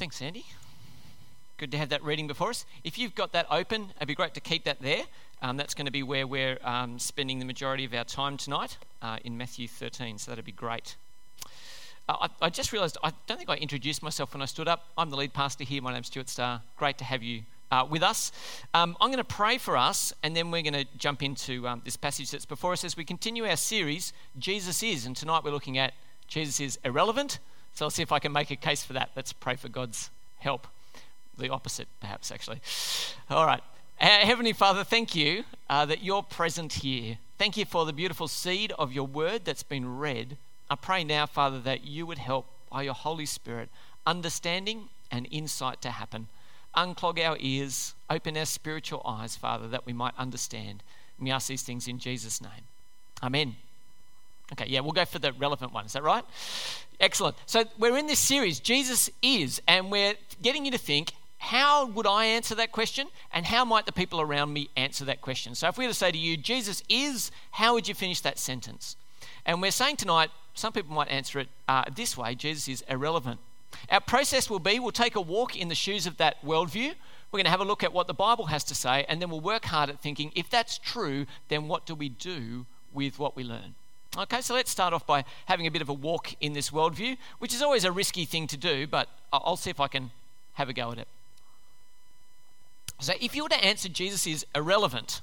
Thanks, Andy. Good to have that reading before us. If you've got that open, it'd be great to keep that there. Um, that's going to be where we're um, spending the majority of our time tonight uh, in Matthew 13, so that'd be great. Uh, I, I, just realised I don't think I introduced myself when I stood up. I'm the lead pastor here. My name's Stuart Starr. Great to have you uh, with us. Um, I'm going to pray for us, and then we're going to jump into um, this passage that's before us as we continue our series, Jesus is. And tonight we're looking at Jesus is irrelevant. So I'll see if I can make a case for that. Let's pray for God's help. The opposite, perhaps, actually. All right. Heavenly Father, thank you uh, that you're present here. Thank you for the beautiful seed of your word that's been read. I pray now, Father, that you would help by your Holy Spirit understanding and insight to happen. Unclog our ears, open our spiritual eyes, Father, that we might understand. And we ask these things in Jesus' name. Amen. Okay, yeah, we'll go for the relevant one. Is that right? Excellent. So we're in this series, Jesus is, and we're getting you to think how would I answer that question? And how might the people around me answer that question? So if we were to say to you, Jesus is, how would you finish that sentence? And we're saying tonight, some people might answer it uh, this way Jesus is irrelevant. Our process will be we'll take a walk in the shoes of that worldview. We're going to have a look at what the Bible has to say, and then we'll work hard at thinking if that's true, then what do we do with what we learn? Okay, so let's start off by having a bit of a walk in this worldview, which is always a risky thing to do, but I'll see if I can have a go at it. So, if you were to answer Jesus is irrelevant,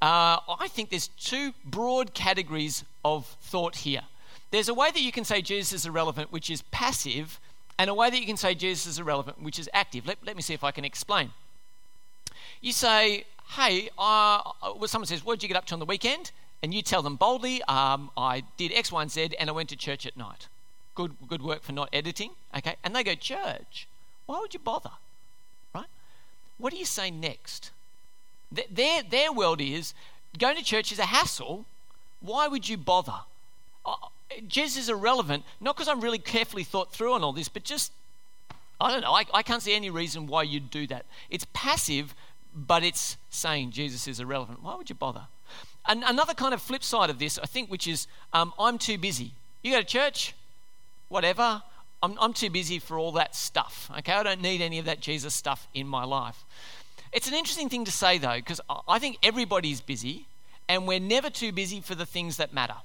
uh, I think there's two broad categories of thought here. There's a way that you can say Jesus is irrelevant, which is passive, and a way that you can say Jesus is irrelevant, which is active. Let, let me see if I can explain. You say, hey, uh, someone says, what did you get up to on the weekend? And you tell them boldly, um, I did X, Y, and Z, and I went to church at night. Good, good work for not editing. Okay. And they go, church? Why would you bother? Right? What do you say next? Their, their world is going to church is a hassle. Why would you bother? Uh, Jesus is irrelevant, not because I'm really carefully thought through on all this, but just, I don't know, I, I can't see any reason why you'd do that. It's passive, but it's saying Jesus is irrelevant. Why would you bother? And another kind of flip side of this, I think, which is um, I'm too busy. You go to church, whatever. I'm, I'm too busy for all that stuff. Okay, I don't need any of that Jesus stuff in my life. It's an interesting thing to say though, because I think everybody's busy, and we're never too busy for the things that matter.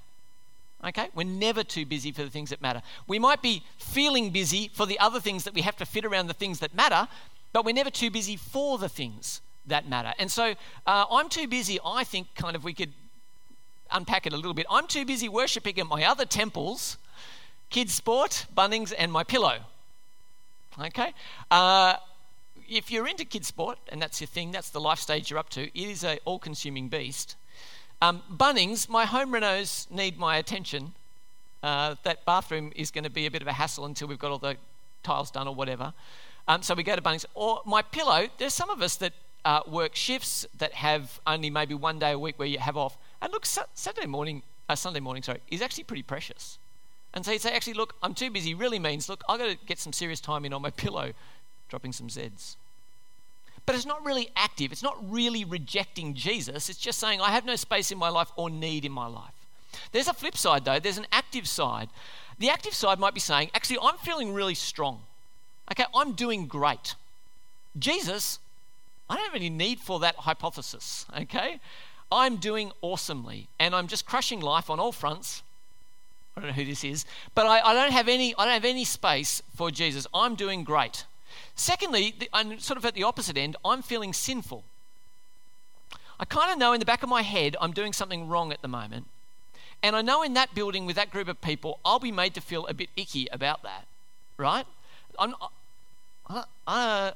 Okay? We're never too busy for the things that matter. We might be feeling busy for the other things that we have to fit around the things that matter, but we're never too busy for the things that matter. And so uh, I'm too busy, I think, kind of, we could unpack it a little bit. I'm too busy worshipping at my other temples kids' sport, Bunnings, and my pillow. Okay? Uh, if you're into kids' sport and that's your thing, that's the life stage you're up to, it is a all consuming beast. Um, Bunnings, my home renos need my attention. Uh, that bathroom is going to be a bit of a hassle until we've got all the tiles done or whatever. Um, so we go to Bunnings. Or my pillow, there's some of us that uh, work shifts that have only maybe one day a week where you have off. And look, Saturday morning, uh, Sunday morning, sorry, is actually pretty precious. And so you say, actually, look, I'm too busy really means, look, I've got to get some serious time in on my pillow, dropping some Zs. But it's not really active. It's not really rejecting Jesus. It's just saying, I have no space in my life or need in my life. There's a flip side, though. There's an active side. The active side might be saying, actually, I'm feeling really strong. Okay, I'm doing great. Jesus, I don't have any need for that hypothesis. Okay, I'm doing awesomely and I'm just crushing life on all fronts I don't know who this is, but I, I, don't have any. I don't have any space for Jesus. I'm doing great. Secondly, the, I'm sort of at the opposite end. I'm feeling sinful. I kind of know in the back of my head I'm doing something wrong at the moment, and I know in that building with that group of people I'll be made to feel a bit icky about that, right? I'm, I, I,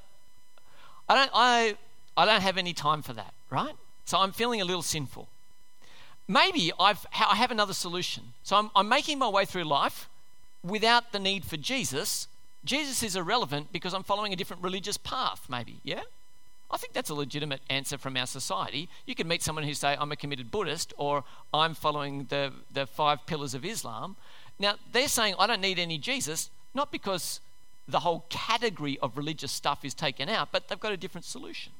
I don't. I, I don't have any time for that, right? So I'm feeling a little sinful maybe I've, I have another solution. So I'm, I'm making my way through life without the need for Jesus. Jesus is irrelevant because I'm following a different religious path, maybe, yeah? I think that's a legitimate answer from our society. You can meet someone who say, I'm a committed Buddhist or I'm following the, the five pillars of Islam. Now, they're saying, I don't need any Jesus, not because the whole category of religious stuff is taken out, but they've got a different solution.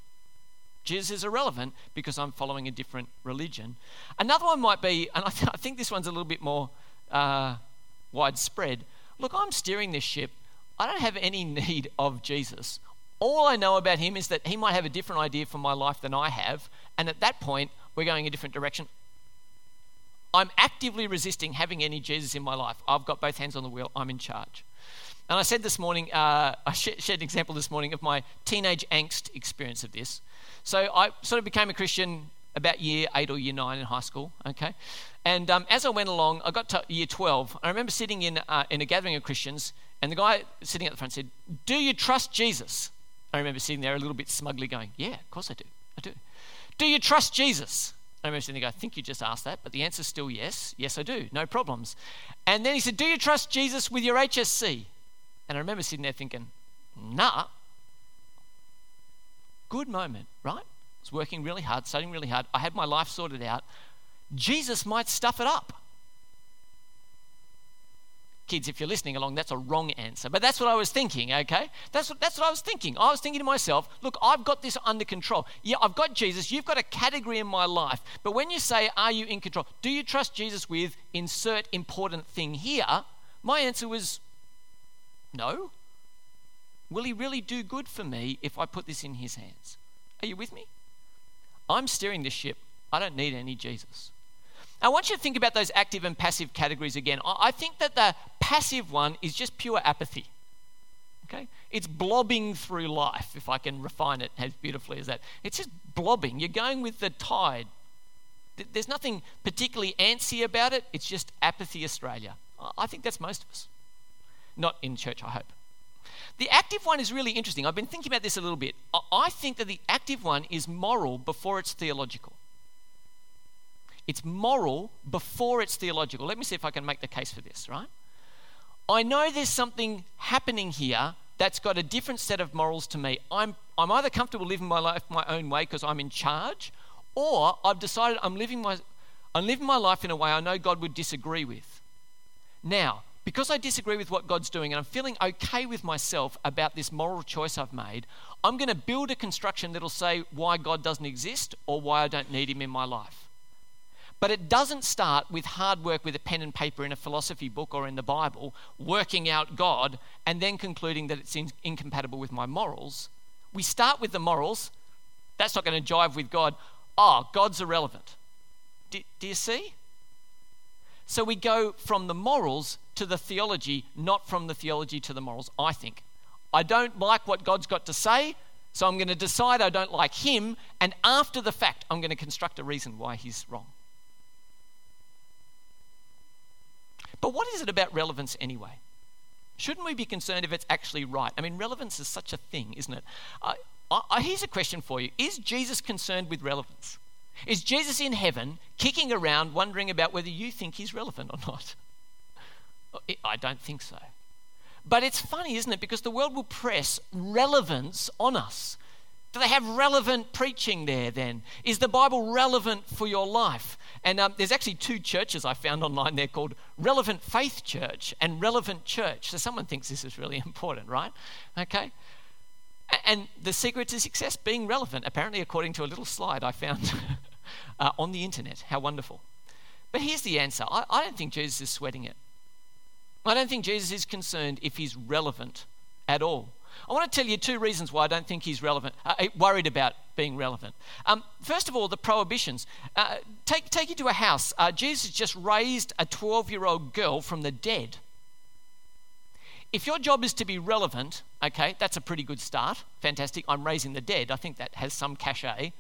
Jesus is irrelevant because I'm following a different religion. Another one might be, and I, th- I think this one's a little bit more uh, widespread. Look, I'm steering this ship. I don't have any need of Jesus. All I know about him is that he might have a different idea for my life than I have, and at that point, we're going a different direction. I'm actively resisting having any Jesus in my life. I've got both hands on the wheel, I'm in charge. And I said this morning, uh, I shared an example this morning of my teenage angst experience of this. So I sort of became a Christian about year eight or year nine in high school, okay? And um, as I went along, I got to year 12. I remember sitting in, uh, in a gathering of Christians, and the guy sitting at the front said, Do you trust Jesus? I remember sitting there a little bit smugly going, Yeah, of course I do. I do. Do you trust Jesus? I remember sitting there, I think you just asked that, but the answer's still yes. Yes, I do. No problems. And then he said, Do you trust Jesus with your HSC? And I remember sitting there thinking, nah. Good moment, right? I was working really hard, studying really hard. I had my life sorted out. Jesus might stuff it up. Kids, if you're listening along, that's a wrong answer. But that's what I was thinking, okay? That's what, that's what I was thinking. I was thinking to myself, look, I've got this under control. Yeah, I've got Jesus. You've got a category in my life. But when you say, are you in control? Do you trust Jesus with insert important thing here? My answer was no. Will he really do good for me if I put this in his hands? Are you with me? I'm steering this ship. I don't need any Jesus. I want you to think about those active and passive categories again. I think that the passive one is just pure apathy. Okay? It's blobbing through life, if I can refine it as beautifully as that. It's just blobbing. You're going with the tide. There's nothing particularly antsy about it. It's just apathy, Australia. I think that's most of us. Not in church, I hope. The active one is really interesting. I've been thinking about this a little bit. I think that the active one is moral before it's theological. It's moral before it's theological. Let me see if I can make the case for this, right? I know there's something happening here that's got a different set of morals to me. I'm, I'm either comfortable living my life my own way because I'm in charge, or I've decided I'm living, my, I'm living my life in a way I know God would disagree with. Now, because I disagree with what God's doing and I'm feeling okay with myself about this moral choice I've made, I'm going to build a construction that'll say why God doesn't exist or why I don't need Him in my life. But it doesn't start with hard work with a pen and paper in a philosophy book or in the Bible, working out God and then concluding that it's in- incompatible with my morals. We start with the morals. That's not going to jive with God. Oh, God's irrelevant. Do you see? So we go from the morals to the theology, not from the theology to the morals, I think. I don't like what God's got to say, so I'm going to decide I don't like him, and after the fact, I'm going to construct a reason why he's wrong. But what is it about relevance anyway? Shouldn't we be concerned if it's actually right? I mean, relevance is such a thing, isn't it? Uh, I, here's a question for you Is Jesus concerned with relevance? Is Jesus in heaven kicking around wondering about whether you think he's relevant or not? I don't think so. But it's funny, isn't it? Because the world will press relevance on us. Do they have relevant preaching there then? Is the Bible relevant for your life? And um, there's actually two churches I found online there called Relevant Faith Church and Relevant Church. So someone thinks this is really important, right? Okay. And the secret to success being relevant, apparently, according to a little slide I found uh, on the internet. How wonderful. But here's the answer I, I don't think Jesus is sweating it. I don't think Jesus is concerned if he's relevant at all. I want to tell you two reasons why I don't think he's relevant, uh, uh worried about being relevant. Um, first of all, the prohibitions. Uh, take, take you to a house. Uh, Jesus just raised a 12 year old girl from the dead. If your job is to be relevant, okay, that's a pretty good start. Fantastic. I'm raising the dead. I think that has some cachet.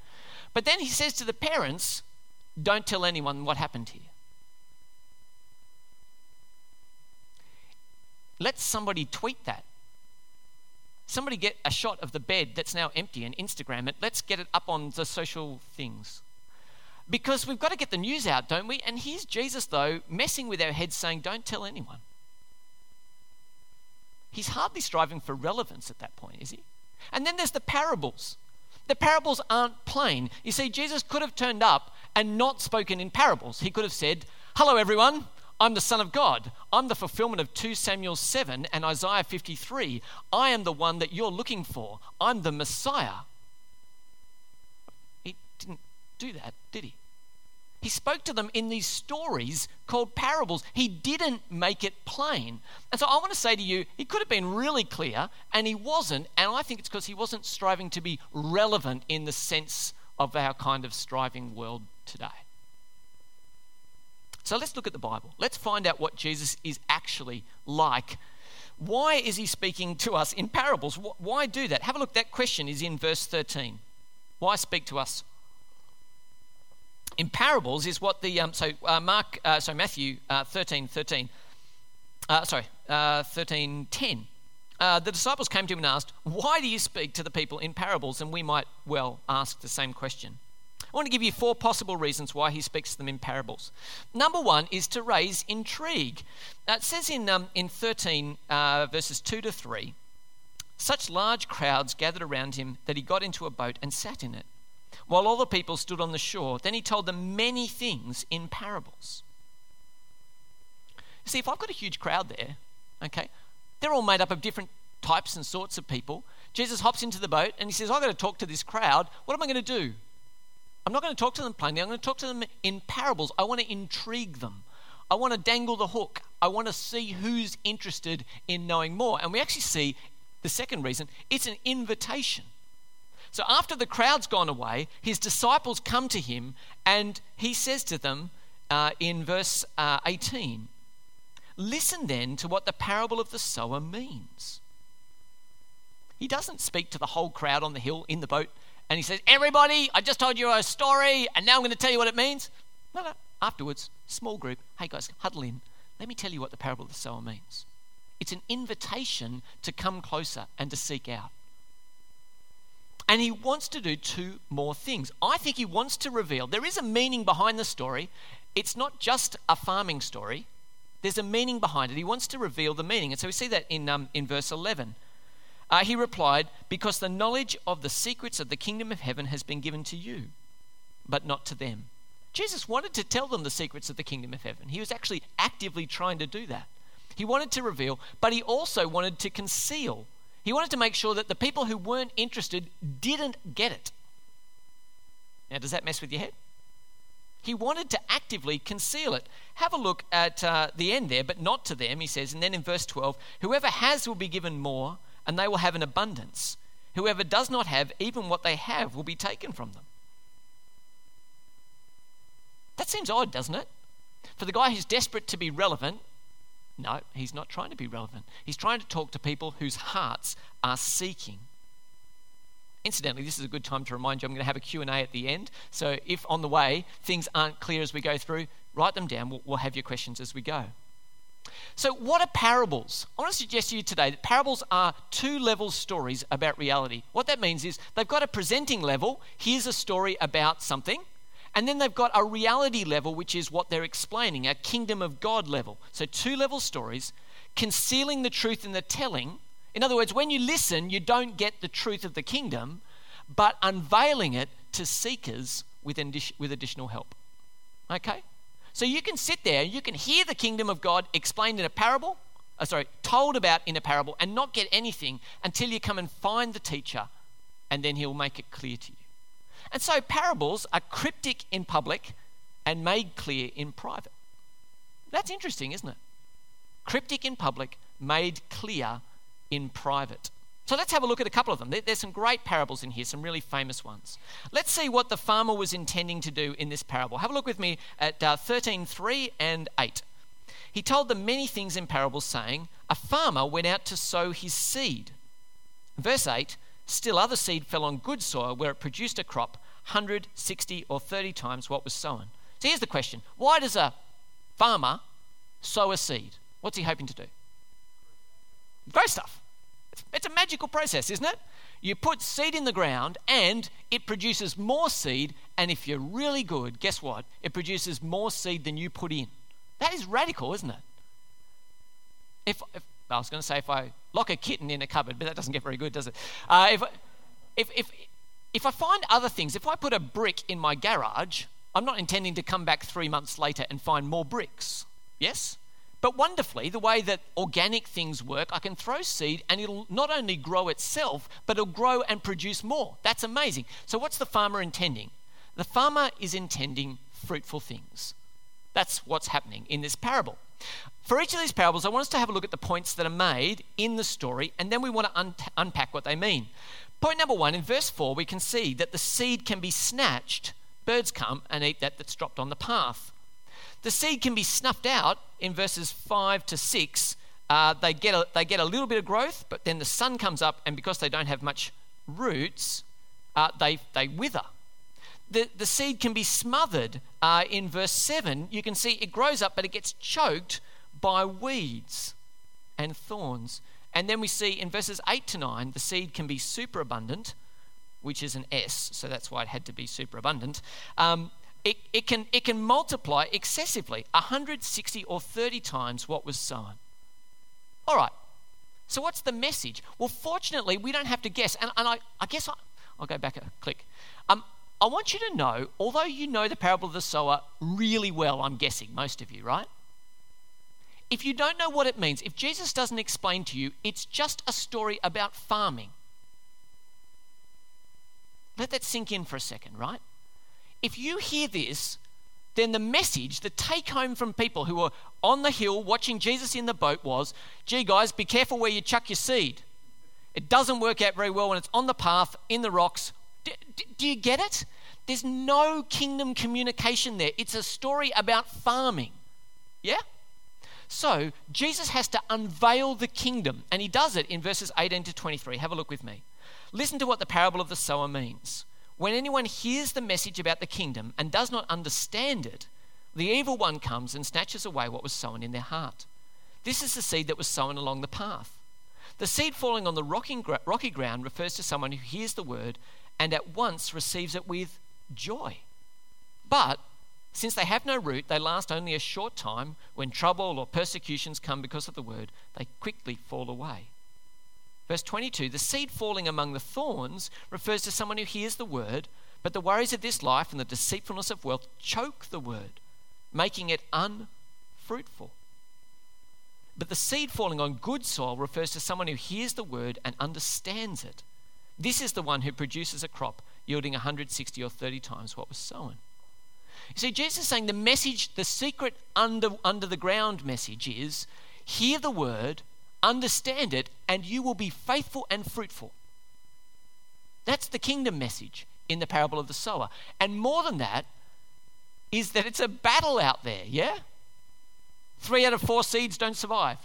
But then he says to the parents, don't tell anyone what happened here. Let somebody tweet that. Somebody get a shot of the bed that's now empty and Instagram it. Let's get it up on the social things. Because we've got to get the news out, don't we? And here's Jesus, though, messing with our heads saying, Don't tell anyone. He's hardly striving for relevance at that point, is he? And then there's the parables. The parables aren't plain. You see, Jesus could have turned up and not spoken in parables. He could have said, Hello, everyone. I'm the Son of God. I'm the fulfillment of 2 Samuel 7 and Isaiah 53. I am the one that you're looking for. I'm the Messiah. He didn't do that, did he? He spoke to them in these stories called parables. He didn't make it plain. And so I want to say to you, he could have been really clear, and he wasn't. And I think it's because he wasn't striving to be relevant in the sense of our kind of striving world today. So let's look at the Bible. Let's find out what Jesus is actually like. Why is he speaking to us in parables? Why do that? Have a look. That question is in verse 13. Why speak to us in parables is what the um, so uh, Mark uh, so Matthew uh, 13 13 uh, sorry uh, 13 10 uh, the disciples came to him and asked why do you speak to the people in parables and we might well ask the same question I want to give you four possible reasons why he speaks to them in parables. Number one is to raise intrigue. it says in, um, in 13, verses 2 to 3 such large crowds gathered around him that he got into a boat and sat in it while all the people stood on the shore. Then he told them many things in parables. See, if I've got a huge crowd there, okay, they're all made up of different types and sorts of people. Jesus hops into the boat and he says, I've got to talk to this crowd. What am I going to do? I'm not going to talk to them plainly. I'm going to talk to them in parables. I want to intrigue them. I want to dangle the hook. I want to see who's interested in knowing more. And we actually see the second reason it's an invitation. So after the crowd's gone away, his disciples come to him and he says to them uh, in verse uh, 18, Listen then to what the parable of the sower means. He doesn't speak to the whole crowd on the hill in the boat and he says, Everybody, I just told you a story and now I'm going to tell you what it means. No, no. Afterwards, small group, hey guys, huddle in. Let me tell you what the parable of the sower means. It's an invitation to come closer and to seek out. And he wants to do two more things. I think he wants to reveal there is a meaning behind the story. It's not just a farming story, there's a meaning behind it. He wants to reveal the meaning. And so we see that in, um, in verse 11. Uh, he replied, Because the knowledge of the secrets of the kingdom of heaven has been given to you, but not to them. Jesus wanted to tell them the secrets of the kingdom of heaven. He was actually actively trying to do that. He wanted to reveal, but he also wanted to conceal he wanted to make sure that the people who weren't interested didn't get it. Now, does that mess with your head? He wanted to actively conceal it. Have a look at uh, the end there, but not to them, he says. And then in verse 12, whoever has will be given more, and they will have an abundance. Whoever does not have, even what they have will be taken from them. That seems odd, doesn't it? For the guy who's desperate to be relevant, no, he's not trying to be relevant. He's trying to talk to people whose hearts are seeking. Incidentally, this is a good time to remind you I'm going to have a Q&A at the end. So if on the way things aren't clear as we go through, write them down. We'll, we'll have your questions as we go. So, what are parables? I want to suggest to you today that parables are two level stories about reality. What that means is they've got a presenting level. Here's a story about something. And then they've got a reality level, which is what they're explaining, a kingdom of God level. So, two level stories, concealing the truth in the telling. In other words, when you listen, you don't get the truth of the kingdom, but unveiling it to seekers with, additional help. Okay? So you can sit there, you can hear the kingdom of God explained in a parable, uh, sorry, told about in a parable, and not get anything until you come and find the teacher, and then he'll make it clear to you. And so parables are cryptic in public and made clear in private. That's interesting, isn't it? Cryptic in public, made clear in private. So let's have a look at a couple of them. There's some great parables in here, some really famous ones. Let's see what the farmer was intending to do in this parable. Have a look with me at uh, 13, 3 and 8. He told them many things in parables, saying, A farmer went out to sow his seed. Verse 8 Still, other seed fell on good soil where it produced a crop 100, 60, or 30 times what was sown. So here's the question Why does a farmer sow a seed? What's he hoping to do? Grow stuff. It's a magical process, isn't it? You put seed in the ground and it produces more seed. And if you're really good, guess what? It produces more seed than you put in. That is radical, isn't it? If, if I was going to say if I lock a kitten in a cupboard, but that doesn't get very good, does it? Uh, if, if, if, if I find other things, if I put a brick in my garage, I'm not intending to come back three months later and find more bricks. Yes? But wonderfully, the way that organic things work, I can throw seed and it'll not only grow itself, but it'll grow and produce more. That's amazing. So, what's the farmer intending? The farmer is intending fruitful things. That's what's happening in this parable. For each of these parables, I want us to have a look at the points that are made in the story, and then we want to un- unpack what they mean. Point number one in verse 4, we can see that the seed can be snatched. Birds come and eat that that's dropped on the path. The seed can be snuffed out in verses 5 to 6. Uh, they, get a, they get a little bit of growth, but then the sun comes up, and because they don't have much roots, uh, they, they wither. The, the seed can be smothered uh, in verse 7. You can see it grows up, but it gets choked by weeds and thorns. And then we see in verses 8 to 9, the seed can be superabundant, which is an S, so that's why it had to be superabundant. Um, it, it, can, it can multiply excessively, 160 or 30 times what was sown. All right, so what's the message? Well, fortunately, we don't have to guess. And, and I, I guess I, will go back a click. Um, I want you to know, although you know the parable of the sower really well, I'm guessing, most of you, right? If you don't know what it means, if Jesus doesn't explain to you, it's just a story about farming. Let that sink in for a second, right? If you hear this, then the message, the take home from people who were on the hill watching Jesus in the boat was gee, guys, be careful where you chuck your seed. It doesn't work out very well when it's on the path, in the rocks. Do, do you get it? There's no kingdom communication there. It's a story about farming. Yeah? So, Jesus has to unveil the kingdom, and he does it in verses 18 to 23. Have a look with me. Listen to what the parable of the sower means. When anyone hears the message about the kingdom and does not understand it, the evil one comes and snatches away what was sown in their heart. This is the seed that was sown along the path. The seed falling on the rocky ground refers to someone who hears the word and at once receives it with joy. But since they have no root, they last only a short time. When trouble or persecutions come because of the word, they quickly fall away. Verse 22 The seed falling among the thorns refers to someone who hears the word, but the worries of this life and the deceitfulness of wealth choke the word, making it unfruitful. But the seed falling on good soil refers to someone who hears the word and understands it. This is the one who produces a crop yielding 160 or 30 times what was sown. You see, Jesus is saying the message, the secret under, under the ground message is hear the word, understand it, and you will be faithful and fruitful. That's the kingdom message in the parable of the sower. And more than that, is that it's a battle out there, yeah? Three out of four seeds don't survive.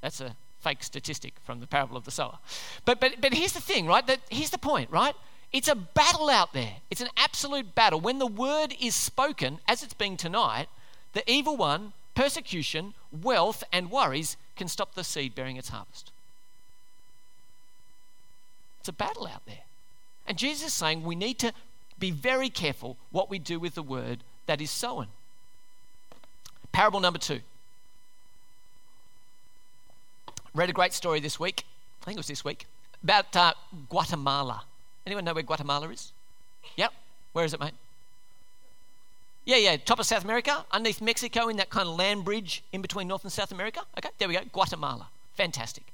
That's a fake statistic from the parable of the sower. But, but, but here's the thing, right? That, here's the point, right? It's a battle out there. It's an absolute battle. When the word is spoken, as it's being tonight, the evil one, persecution, wealth, and worries can stop the seed bearing its harvest. It's a battle out there. And Jesus is saying we need to be very careful what we do with the word that is sown. Parable number two. Read a great story this week. I think it was this week about uh, Guatemala. Anyone know where Guatemala is? Yep. Where is it, mate? Yeah, yeah, top of South America, underneath Mexico, in that kind of land bridge in between North and South America. Okay, there we go. Guatemala. Fantastic.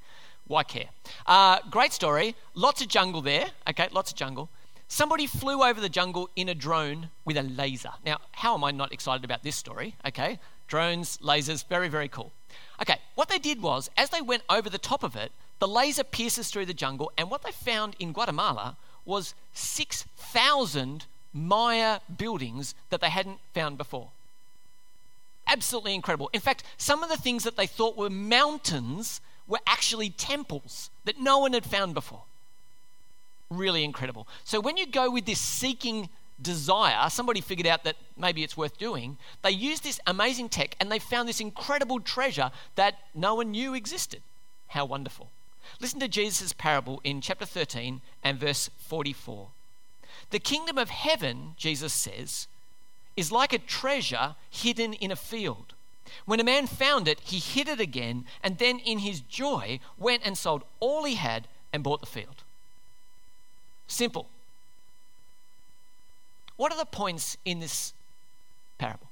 Why care? Uh, great story. Lots of jungle there. Okay, lots of jungle. Somebody flew over the jungle in a drone with a laser. Now, how am I not excited about this story? Okay, drones, lasers, very, very cool. Okay, what they did was, as they went over the top of it, the laser pierces through the jungle, and what they found in Guatemala was 6,000 Maya buildings that they hadn't found before. Absolutely incredible. In fact, some of the things that they thought were mountains were actually temples that no one had found before. Really incredible. So when you go with this seeking desire, somebody figured out that maybe it's worth doing. They used this amazing tech and they found this incredible treasure that no one knew existed. How wonderful. Listen to Jesus' parable in chapter 13 and verse 44. The kingdom of heaven, Jesus says, is like a treasure hidden in a field. When a man found it, he hid it again, and then in his joy went and sold all he had and bought the field. Simple. What are the points in this parable?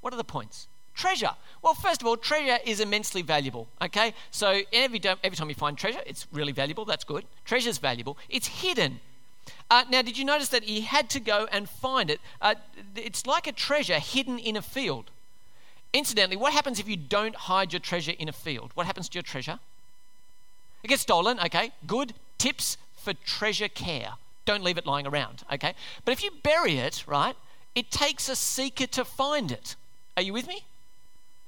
What are the points? Treasure. Well, first of all, treasure is immensely valuable. Okay, so every every time you find treasure, it's really valuable. That's good. Treasure is valuable. It's hidden. Uh, now, did you notice that he had to go and find it? Uh, it's like a treasure hidden in a field. Incidentally, what happens if you don't hide your treasure in a field? What happens to your treasure? It gets stolen, okay? Good tips for treasure care. Don't leave it lying around, okay? But if you bury it, right, it takes a seeker to find it. Are you with me?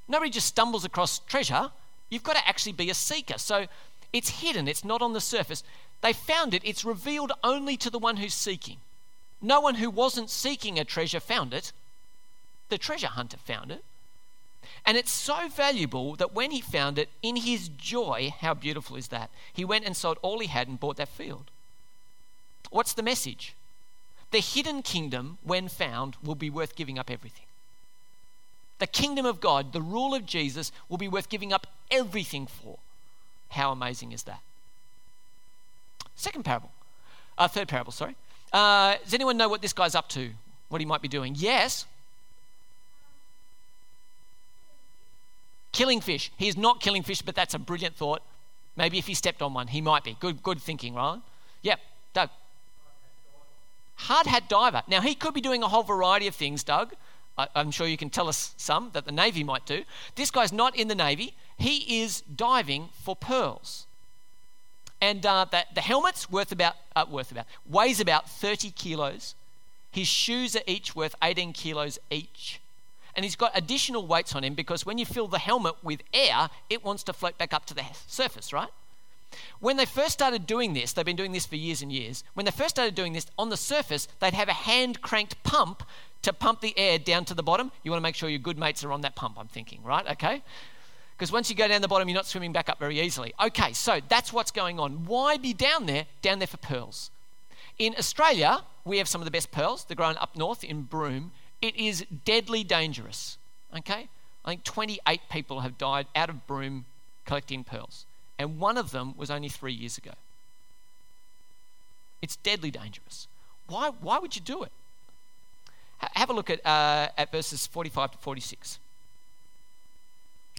Nobody just stumbles across treasure. You've got to actually be a seeker. So it's hidden, it's not on the surface. They found it, it's revealed only to the one who's seeking. No one who wasn't seeking a treasure found it. The treasure hunter found it. And it's so valuable that when he found it, in his joy, how beautiful is that? He went and sold all he had and bought that field. What's the message? The hidden kingdom, when found, will be worth giving up everything. The kingdom of God, the rule of Jesus, will be worth giving up everything for. How amazing is that? Second parable. Uh, third parable, sorry. Uh, does anyone know what this guy's up to? What he might be doing? Yes. Killing fish. He's not killing fish, but that's a brilliant thought. Maybe if he stepped on one, he might be. Good, good thinking, Ryan. Yep, Doug. Hard hat diver. Now, he could be doing a whole variety of things, Doug. I'm sure you can tell us some that the Navy might do. This guy's not in the Navy, he is diving for pearls. And uh, the, the helmet's worth about, uh, worth about, weighs about 30 kilos. His shoes are each worth 18 kilos each. And he's got additional weights on him because when you fill the helmet with air, it wants to float back up to the surface, right? When they first started doing this, they've been doing this for years and years. When they first started doing this on the surface, they'd have a hand cranked pump to pump the air down to the bottom. You want to make sure your good mates are on that pump, I'm thinking, right? Okay? Because once you go down the bottom, you're not swimming back up very easily. Okay, so that's what's going on. Why be down there? Down there for pearls. In Australia, we have some of the best pearls. They're grown up north in Broome. It is deadly dangerous. Okay? I think 28 people have died out of Broome collecting pearls. And one of them was only three years ago. It's deadly dangerous. Why, why would you do it? Have a look at, uh, at verses 45 to 46.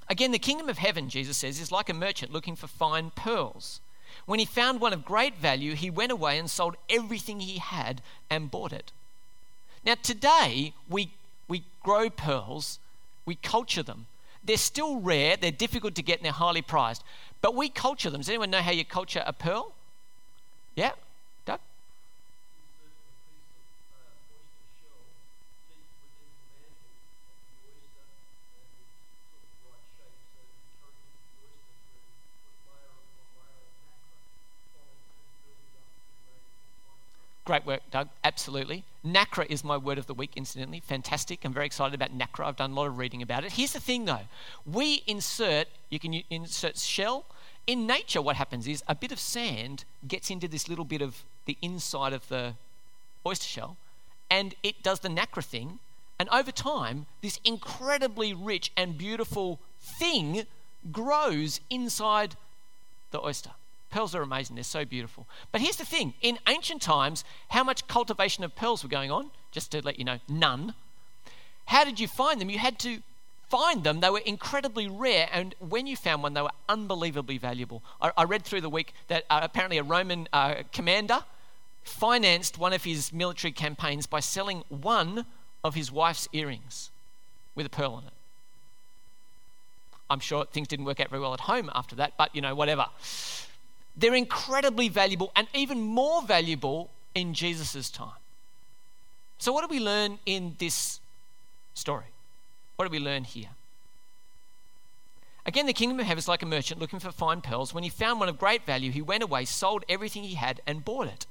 Again, the kingdom of heaven, Jesus says, is like a merchant looking for fine pearls. When he found one of great value, he went away and sold everything he had and bought it. Now, today, we, we grow pearls, we culture them. They're still rare, they're difficult to get, and they're highly prized. But we culture them. Does anyone know how you culture a pearl? Yeah? Great work, Doug. Absolutely. nacre is my word of the week, incidentally. Fantastic. I'm very excited about nacre. I've done a lot of reading about it. Here's the thing, though we insert, you can insert shell. In nature, what happens is a bit of sand gets into this little bit of the inside of the oyster shell, and it does the nacre thing. And over time, this incredibly rich and beautiful thing grows inside the oyster. Pearls are amazing, they're so beautiful. But here's the thing in ancient times, how much cultivation of pearls were going on? Just to let you know, none. How did you find them? You had to find them. They were incredibly rare, and when you found one, they were unbelievably valuable. I, I read through the week that uh, apparently a Roman uh, commander financed one of his military campaigns by selling one of his wife's earrings with a pearl in it. I'm sure things didn't work out very well at home after that, but you know, whatever. They're incredibly valuable and even more valuable in Jesus' time. So, what do we learn in this story? What do we learn here? Again, the kingdom of heaven is like a merchant looking for fine pearls. When he found one of great value, he went away, sold everything he had, and bought it.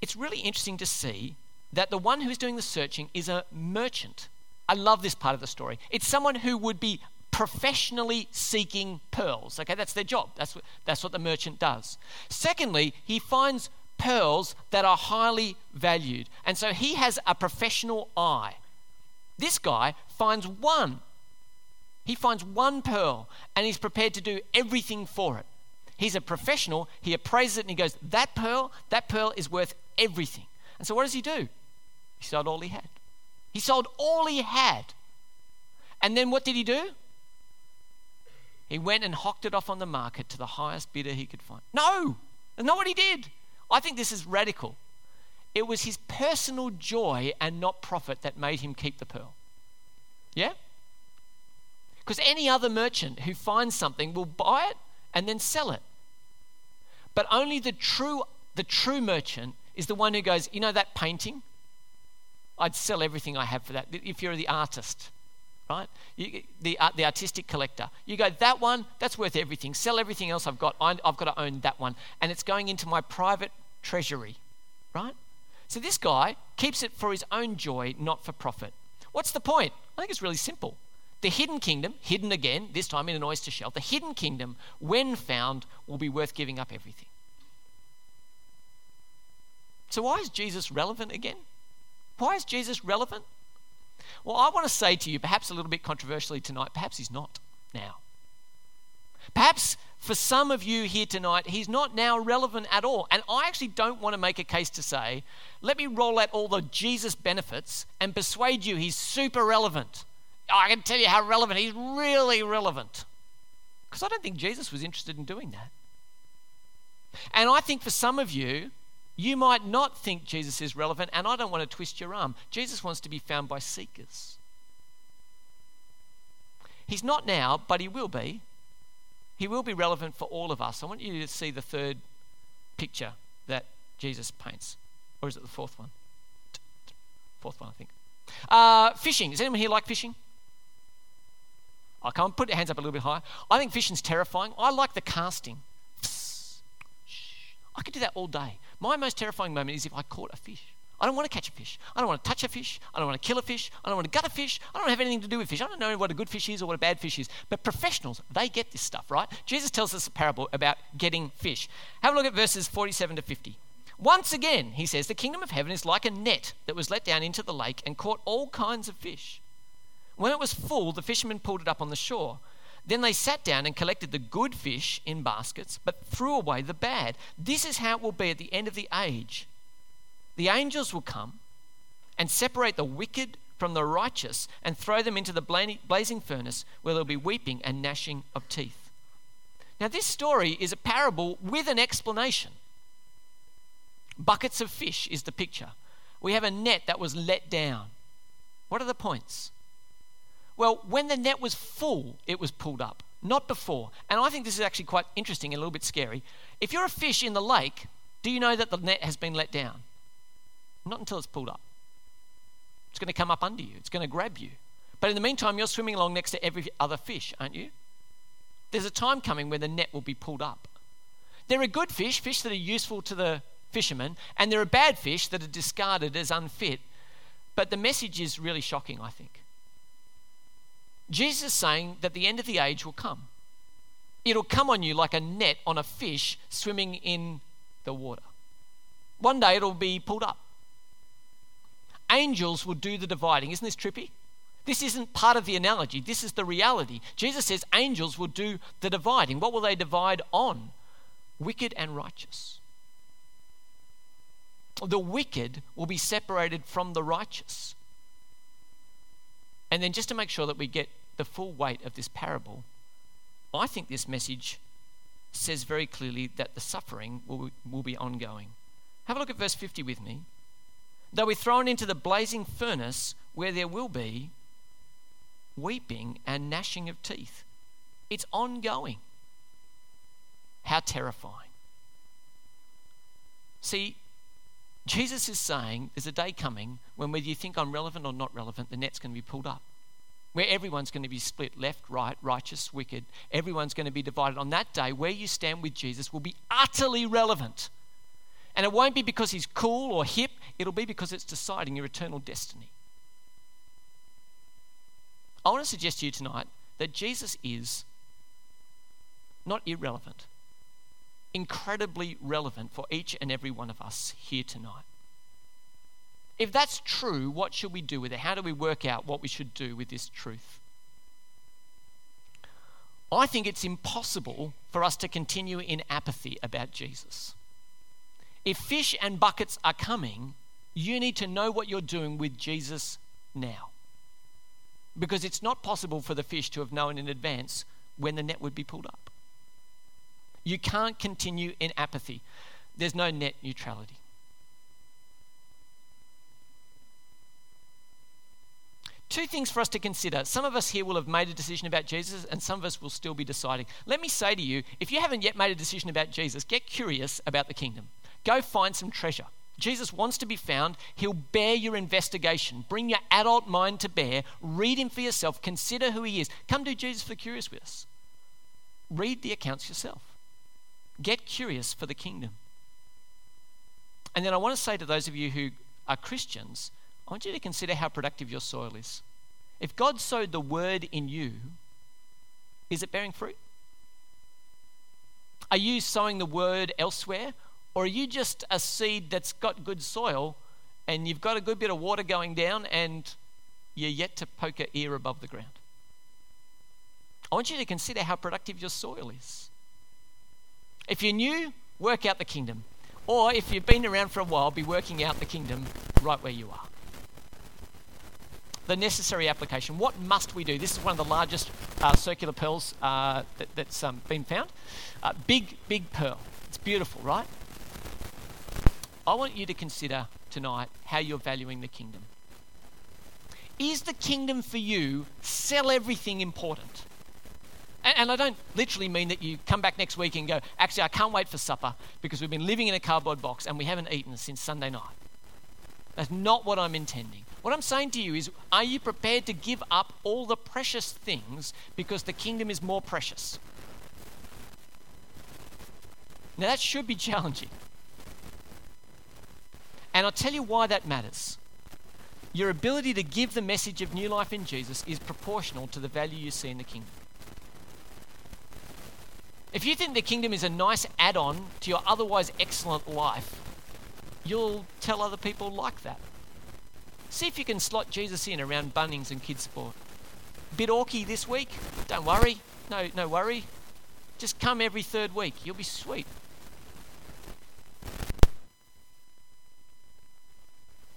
It's really interesting to see that the one who is doing the searching is a merchant. I love this part of the story. It's someone who would be professionally seeking pearls. Okay, that's their job. That's what, that's what the merchant does. Secondly, he finds pearls that are highly valued. And so he has a professional eye. This guy finds one. He finds one pearl and he's prepared to do everything for it. He's a professional. He appraises it and he goes, That pearl, that pearl is worth everything. And so what does he do? He sold all he had. He sold all he had. And then what did he do? He went and hocked it off on the market to the highest bidder he could find. No, that's not what he did. I think this is radical. It was his personal joy and not profit that made him keep the pearl. Yeah? Because any other merchant who finds something will buy it and then sell it. But only the true, the true merchant is the one who goes, you know that painting? I'd sell everything I have for that. If you're the artist, right? You, the, uh, the artistic collector. You go, that one, that's worth everything. Sell everything else I've got. I, I've got to own that one. And it's going into my private treasury, right? So this guy keeps it for his own joy, not for profit. What's the point? I think it's really simple. The hidden kingdom, hidden again, this time in an oyster shell, the hidden kingdom, when found, will be worth giving up everything. So, why is Jesus relevant again? Why is Jesus relevant? Well, I want to say to you, perhaps a little bit controversially tonight, perhaps he's not now. Perhaps for some of you here tonight, he's not now relevant at all. And I actually don't want to make a case to say, let me roll out all the Jesus benefits and persuade you he's super relevant. I can tell you how relevant, he's really relevant. Because I don't think Jesus was interested in doing that. And I think for some of you, you might not think Jesus is relevant, and I don't want to twist your arm. Jesus wants to be found by seekers. He's not now, but he will be. He will be relevant for all of us. I want you to see the third picture that Jesus paints. Or is it the fourth one? Fourth one, I think. Uh, fishing. Does anyone here like fishing? I can't put your hands up a little bit higher. I think fishing's terrifying. I like the casting. I could do that all day. My most terrifying moment is if I caught a fish. I don't want to catch a fish. I don't want to touch a fish. I don't want to kill a fish. I don't want to gut a fish. I don't have anything to do with fish. I don't know what a good fish is or what a bad fish is. But professionals, they get this stuff, right? Jesus tells us a parable about getting fish. Have a look at verses 47 to 50. Once again, he says, the kingdom of heaven is like a net that was let down into the lake and caught all kinds of fish. When it was full, the fishermen pulled it up on the shore. Then they sat down and collected the good fish in baskets, but threw away the bad. This is how it will be at the end of the age. The angels will come and separate the wicked from the righteous and throw them into the blazing furnace where there'll be weeping and gnashing of teeth. Now, this story is a parable with an explanation. Buckets of fish is the picture. We have a net that was let down. What are the points? Well, when the net was full, it was pulled up, not before. And I think this is actually quite interesting and a little bit scary. If you're a fish in the lake, do you know that the net has been let down? Not until it's pulled up. It's going to come up under you, it's going to grab you. But in the meantime, you're swimming along next to every other fish, aren't you? There's a time coming when the net will be pulled up. There are good fish, fish that are useful to the fishermen, and there are bad fish that are discarded as unfit. But the message is really shocking, I think. Jesus is saying that the end of the age will come. It'll come on you like a net on a fish swimming in the water. One day it'll be pulled up. Angels will do the dividing. Isn't this trippy? This isn't part of the analogy, this is the reality. Jesus says angels will do the dividing. What will they divide on? Wicked and righteous. The wicked will be separated from the righteous. And then, just to make sure that we get the full weight of this parable, I think this message says very clearly that the suffering will, will be ongoing. Have a look at verse 50 with me. They'll be thrown into the blazing furnace where there will be weeping and gnashing of teeth. It's ongoing. How terrifying. See, Jesus is saying there's a day coming when whether you think I'm relevant or not relevant, the net's going to be pulled up. Where everyone's going to be split left, right, righteous, wicked. Everyone's going to be divided. On that day, where you stand with Jesus will be utterly relevant. And it won't be because he's cool or hip, it'll be because it's deciding your eternal destiny. I want to suggest to you tonight that Jesus is not irrelevant incredibly relevant for each and every one of us here tonight. If that's true, what should we do with it? How do we work out what we should do with this truth? I think it's impossible for us to continue in apathy about Jesus. If fish and buckets are coming, you need to know what you're doing with Jesus now. Because it's not possible for the fish to have known in advance when the net would be pulled up. You can't continue in apathy. there's no net neutrality. Two things for us to consider. Some of us here will have made a decision about Jesus, and some of us will still be deciding. Let me say to you if you haven't yet made a decision about Jesus, get curious about the kingdom. Go find some treasure. Jesus wants to be found. He'll bear your investigation. Bring your adult mind to bear. Read him for yourself. Consider who he is. Come do Jesus for the curious with us. Read the accounts yourself. Get curious for the kingdom. And then I want to say to those of you who are Christians, I want you to consider how productive your soil is. If God sowed the word in you, is it bearing fruit? Are you sowing the word elsewhere? Or are you just a seed that's got good soil and you've got a good bit of water going down and you're yet to poke a ear above the ground? I want you to consider how productive your soil is. If you're new, work out the kingdom. Or if you've been around for a while, be working out the kingdom right where you are the necessary application. What must we do? This is one of the largest uh, circular pearls uh, that, that's um, been found. Uh, big, big pearl. It's beautiful, right? I want you to consider tonight how you're valuing the kingdom. Is the kingdom for you sell everything important? And I don't literally mean that you come back next week and go, actually, I can't wait for supper because we've been living in a cardboard box and we haven't eaten since Sunday night. That's not what I'm intending. What I'm saying to you is, are you prepared to give up all the precious things because the kingdom is more precious? Now, that should be challenging. And I'll tell you why that matters. Your ability to give the message of new life in Jesus is proportional to the value you see in the kingdom. If you think the kingdom is a nice add on to your otherwise excellent life, you'll tell other people like that. See if you can slot Jesus in around Bunnings and kids sport. Bit orky this week? Don't worry. No, no worry. Just come every third week. You'll be sweet.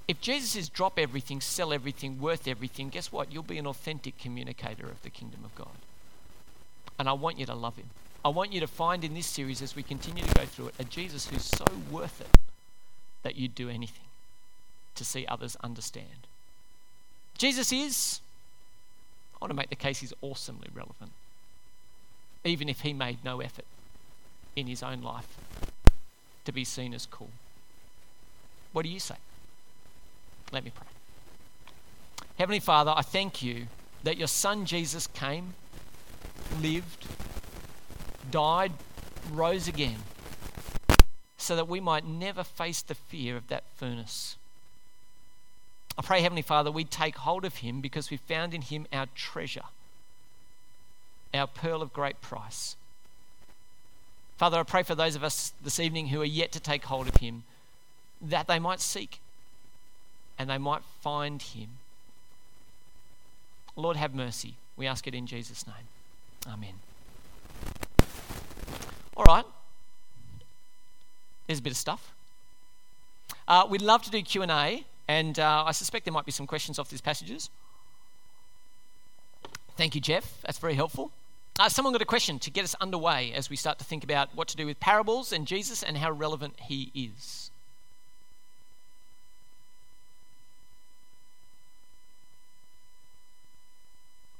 If Jesus is drop everything, sell everything, worth everything, guess what? You'll be an authentic communicator of the kingdom of God. And I want you to love him. I want you to find in this series as we continue to go through it a Jesus who's so worth it that you'd do anything to see others understand. Jesus is, I want to make the case he's awesomely relevant, even if he made no effort in his own life to be seen as cool. What do you say? Let me pray. Heavenly Father, I thank you that your Son Jesus came, lived, died, rose again, so that we might never face the fear of that furnace. I pray, Heavenly Father, we take hold of him because we found in him our treasure, our pearl of great price. Father, I pray for those of us this evening who are yet to take hold of him that they might seek and they might find him. Lord, have mercy. We ask it in Jesus' name. Amen. All right. There's a bit of stuff. Uh, we'd love to do Q&A. And uh, I suspect there might be some questions off these passages. Thank you, Jeff. That's very helpful. Uh, someone got a question to get us underway as we start to think about what to do with parables and Jesus and how relevant he is.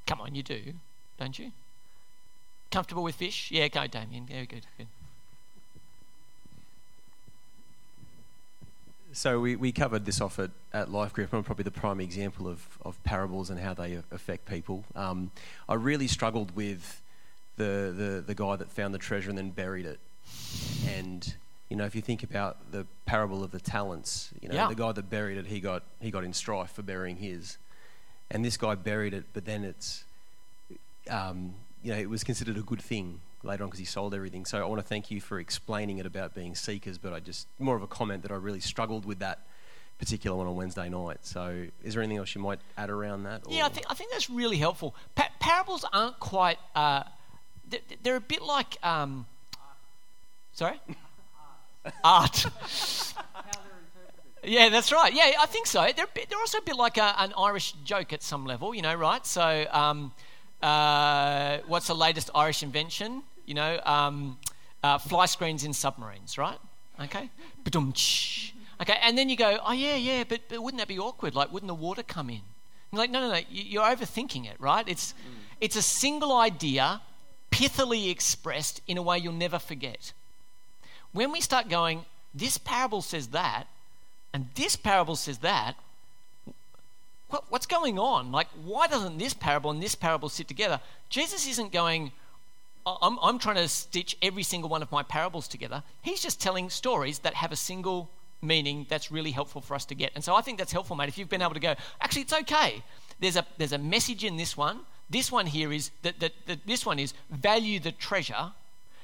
Come on, you do, don't you? Comfortable with fish? Yeah, go, Damien. Yeah, good, good. So we, we covered this off at, at Life Group. I'm probably the prime example of, of parables and how they affect people. Um, I really struggled with the, the, the guy that found the treasure and then buried it. And, you know, if you think about the parable of the talents, you know, yeah. the guy that buried it, he got, he got in strife for burying his. And this guy buried it, but then it's, um, you know, it was considered a good thing later on because he sold everything. So I want to thank you for explaining it about being seekers, but I just, more of a comment that I really struggled with that particular one on Wednesday night. So is there anything else you might add around that? Or? Yeah, I think, I think that's really helpful. Pa- parables aren't quite, uh, they're, they're, a bit like, um, sorry? Art. Yeah, that's right. Yeah, I think so. They're, bit, they're also a bit like a, an Irish joke at some level, you know, right? So, um, uh, what's the latest Irish invention? You know, um, uh, fly screens in submarines, right? Okay? Okay, and then you go, oh, yeah, yeah, but, but wouldn't that be awkward? Like, wouldn't the water come in? You're like, no, no, no, you're overthinking it, right? It's, it's a single idea, pithily expressed in a way you'll never forget. When we start going, this parable says that, and this parable says that, what, what's going on? Like, why doesn't this parable and this parable sit together? Jesus isn't going, I'm, I'm trying to stitch every single one of my parables together. He's just telling stories that have a single meaning that's really helpful for us to get. And so I think that's helpful, mate. If you've been able to go, actually, it's okay. There's a, there's a message in this one. This one here is that, that, that this one is value the treasure.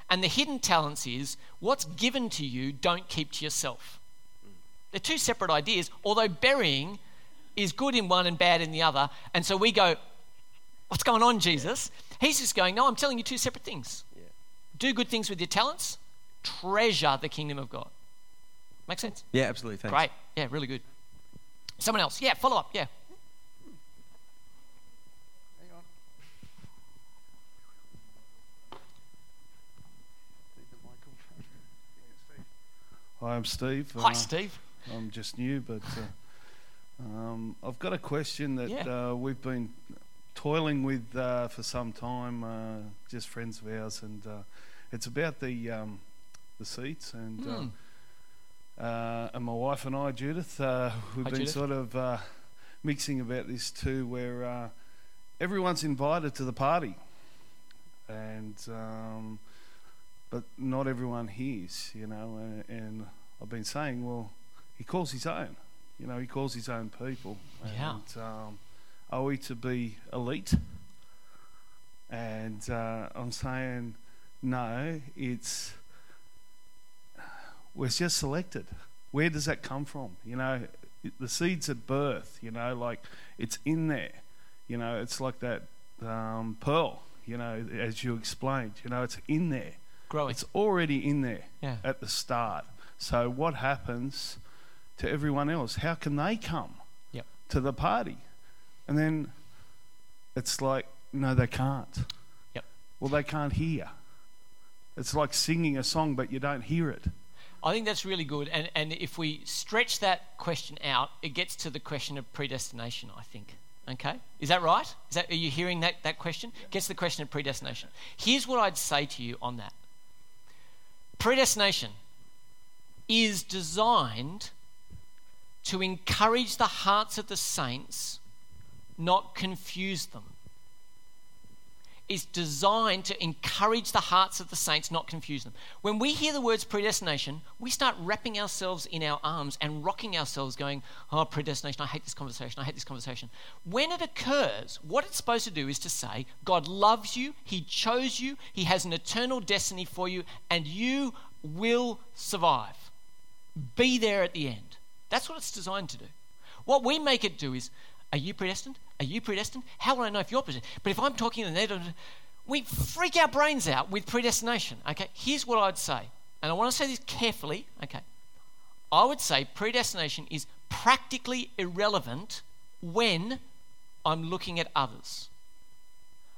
And the hidden talents is what's given to you, don't keep to yourself. They're two separate ideas, although burying is good in one and bad in the other. And so we go, What's going on, Jesus? He's just going, No, I'm telling you two separate things. Yeah. Do good things with your talents, treasure the kingdom of God. Make sense? Yeah, absolutely. Thanks. Great. Yeah, really good. Someone else. Yeah, follow up. Yeah. Hi, I'm Steve. Hi, uh, Steve. I'm just new, but uh, um, I've got a question that yeah. uh, we've been toiling with uh, for some time, uh, just friends of ours, and uh, it's about the um, the seats and. Mm. and my wife and I, Judith, we've Hi, been Judith. sort of mixing about this too, where everyone's invited to the party, and um, but not everyone hears, you know. And, and, I've been saying, well, he calls his own, you know, he calls his own people. Yeah. And, um, are we to be elite? And uh, I'm saying, no, it's we're just selected. Where does that come from? You know, the seeds at birth. You know, like it's in there. You know, it's like that um, pearl. You know, as you explained. You know, it's in there. Growing. It's already in there yeah. at the start. So what happens to everyone else? How can they come yep. to the party? And then it's like, no, they can't. Yep. Well, they can't hear. It's like singing a song, but you don't hear it. I think that's really good. And, and if we stretch that question out, it gets to the question of predestination, I think. Okay? Is that right? Is that, are you hearing that, that question? Gets to the question of predestination. Here's what I'd say to you on that predestination is designed to encourage the hearts of the saints not confuse them. It's designed to encourage the hearts of the saints, not confuse them. When we hear the words predestination, we start wrapping ourselves in our arms and rocking ourselves, going, Oh, predestination, I hate this conversation, I hate this conversation. When it occurs, what it's supposed to do is to say, God loves you, He chose you, He has an eternal destiny for you, and you will survive. Be there at the end. That's what it's designed to do. What we make it do is, Are you predestined? Are you predestined? How will I know if you're predestined? But if I'm talking to the we freak our brains out with predestination. Okay, here's what I'd say, and I want to say this carefully. Okay, I would say predestination is practically irrelevant when I'm looking at others,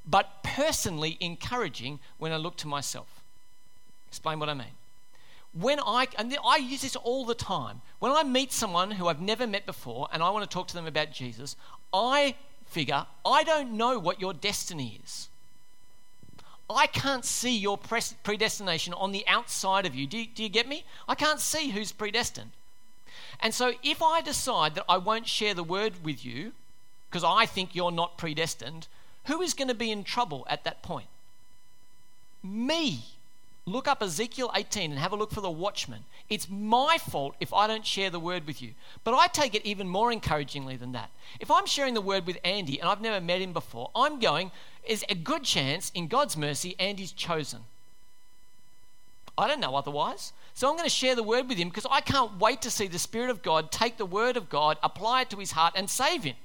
but personally encouraging when I look to myself. Explain what I mean. When I, and I use this all the time, when I meet someone who I've never met before and I want to talk to them about Jesus, I figure, I don't know what your destiny is. I can't see your predestination on the outside of you. Do, you. do you get me? I can't see who's predestined. And so if I decide that I won't share the word with you because I think you're not predestined, who is going to be in trouble at that point? Me. Look up Ezekiel 18 and have a look for the watchman. It's my fault if I don't share the word with you. But I take it even more encouragingly than that. If I'm sharing the word with Andy and I've never met him before, I'm going, is a good chance, in God's mercy, Andy's chosen. I don't know otherwise. So I'm going to share the word with him because I can't wait to see the Spirit of God take the word of God, apply it to his heart, and save him.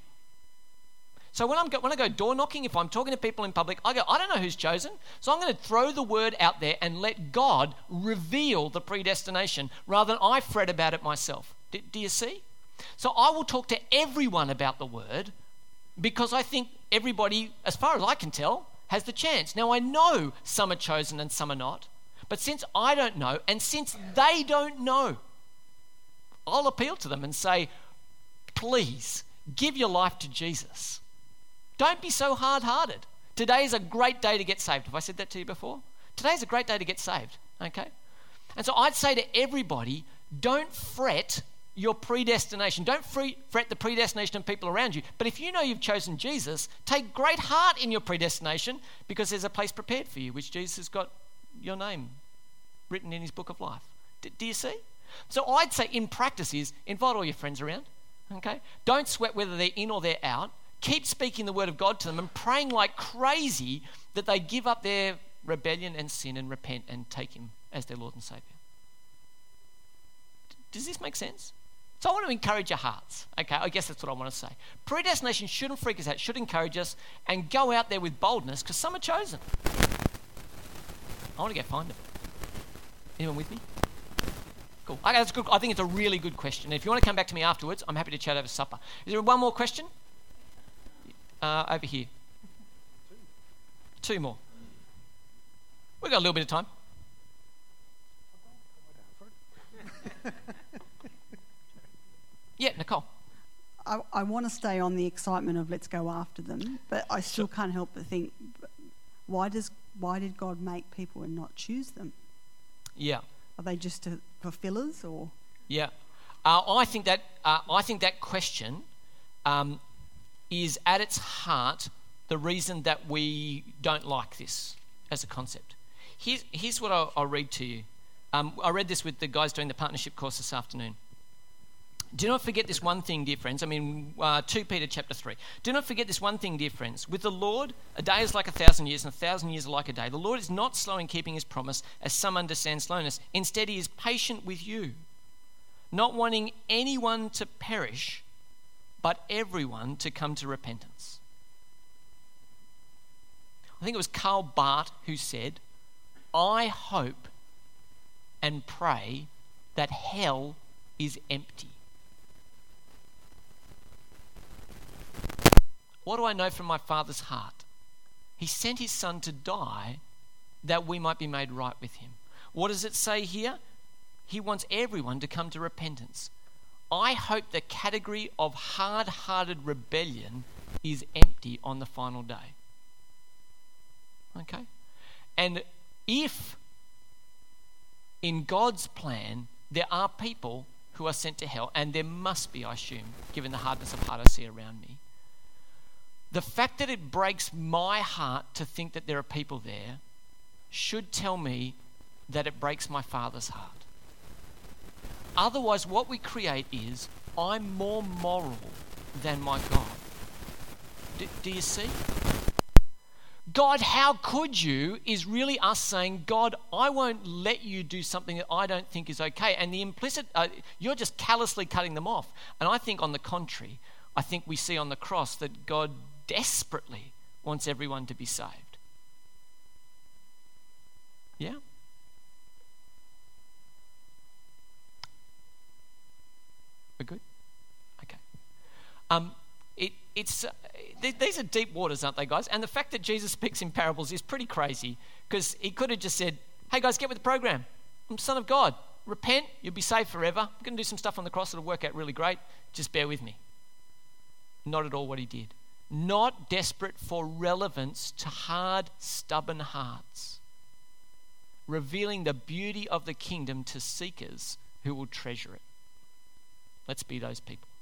So when, I'm go, when I go door knocking, if I'm talking to people in public, I go, I don't know who's chosen. So I'm going to throw the word out there and let God reveal the predestination rather than I fret about it myself. Do, do you see? So I will talk to everyone about the word because I think everybody, as far as I can tell, has the chance. Now I know some are chosen and some are not. But since I don't know, and since they don't know, I'll appeal to them and say, please give your life to Jesus. Don't be so hard hearted. Today is a great day to get saved. Have I said that to you before? Today is a great day to get saved, okay? And so I'd say to everybody, don't fret your predestination. Don't fret the predestination of people around you. But if you know you've chosen Jesus, take great heart in your predestination because there's a place prepared for you, which Jesus has got your name written in his book of life. D- do you see? So I'd say in practice is invite all your friends around. Okay? Don't sweat whether they're in or they're out. Keep speaking the word of God to them and praying like crazy that they give up their rebellion and sin and repent and take him as their Lord and Savior. Does this make sense? So I want to encourage your hearts. Okay, I guess that's what I want to say. Predestination shouldn't freak us out, should encourage us, and go out there with boldness because some are chosen. I want to go find them. Anyone with me? Cool. Okay, that's good. I think it's a really good question. If you want to come back to me afterwards, I'm happy to chat over supper. Is there one more question? Uh, over here. Two more. We've got a little bit of time. yeah, Nicole. I, I want to stay on the excitement of let's go after them, but I still can't help but think, why does why did God make people and not choose them? Yeah. Are they just to, for fillers or? Yeah, uh, I think that uh, I think that question um, is at its heart the reason that we don't like this as a concept. Here's, here's what I'll, I'll read to you. Um, I read this with the guys doing the partnership course this afternoon. Do not forget this one thing, dear friends. I mean, uh, 2 Peter chapter 3. Do not forget this one thing, dear friends. With the Lord, a day is like a thousand years, and a thousand years are like a day. The Lord is not slow in keeping his promise, as some understand slowness. Instead, he is patient with you, not wanting anyone to perish, but everyone to come to repentance. I think it was Karl Barth who said, I hope and pray that hell is empty. What do I know from my Father's heart? He sent his Son to die that we might be made right with him. What does it say here? He wants everyone to come to repentance. I hope the category of hard hearted rebellion is empty on the final day. Okay? And if in God's plan there are people who are sent to hell, and there must be, I assume, given the hardness of heart I see around me, the fact that it breaks my heart to think that there are people there should tell me that it breaks my Father's heart. Otherwise, what we create is I'm more moral than my God. D- do you see? God, how could you? is really us saying, God, I won't let you do something that I don't think is okay. And the implicit, uh, you're just callously cutting them off. And I think, on the contrary, I think we see on the cross that God desperately wants everyone to be saved. Yeah? We're good? Okay. Um, it, it's, uh, th- these are deep waters, aren't they, guys? And the fact that Jesus speaks in parables is pretty crazy because he could have just said, hey, guys, get with the program. I'm Son of God. Repent, you'll be saved forever. I'm going to do some stuff on the cross that'll work out really great. Just bear with me. Not at all what he did not desperate for relevance to hard, stubborn hearts, revealing the beauty of the kingdom to seekers who will treasure it. Let's be those people.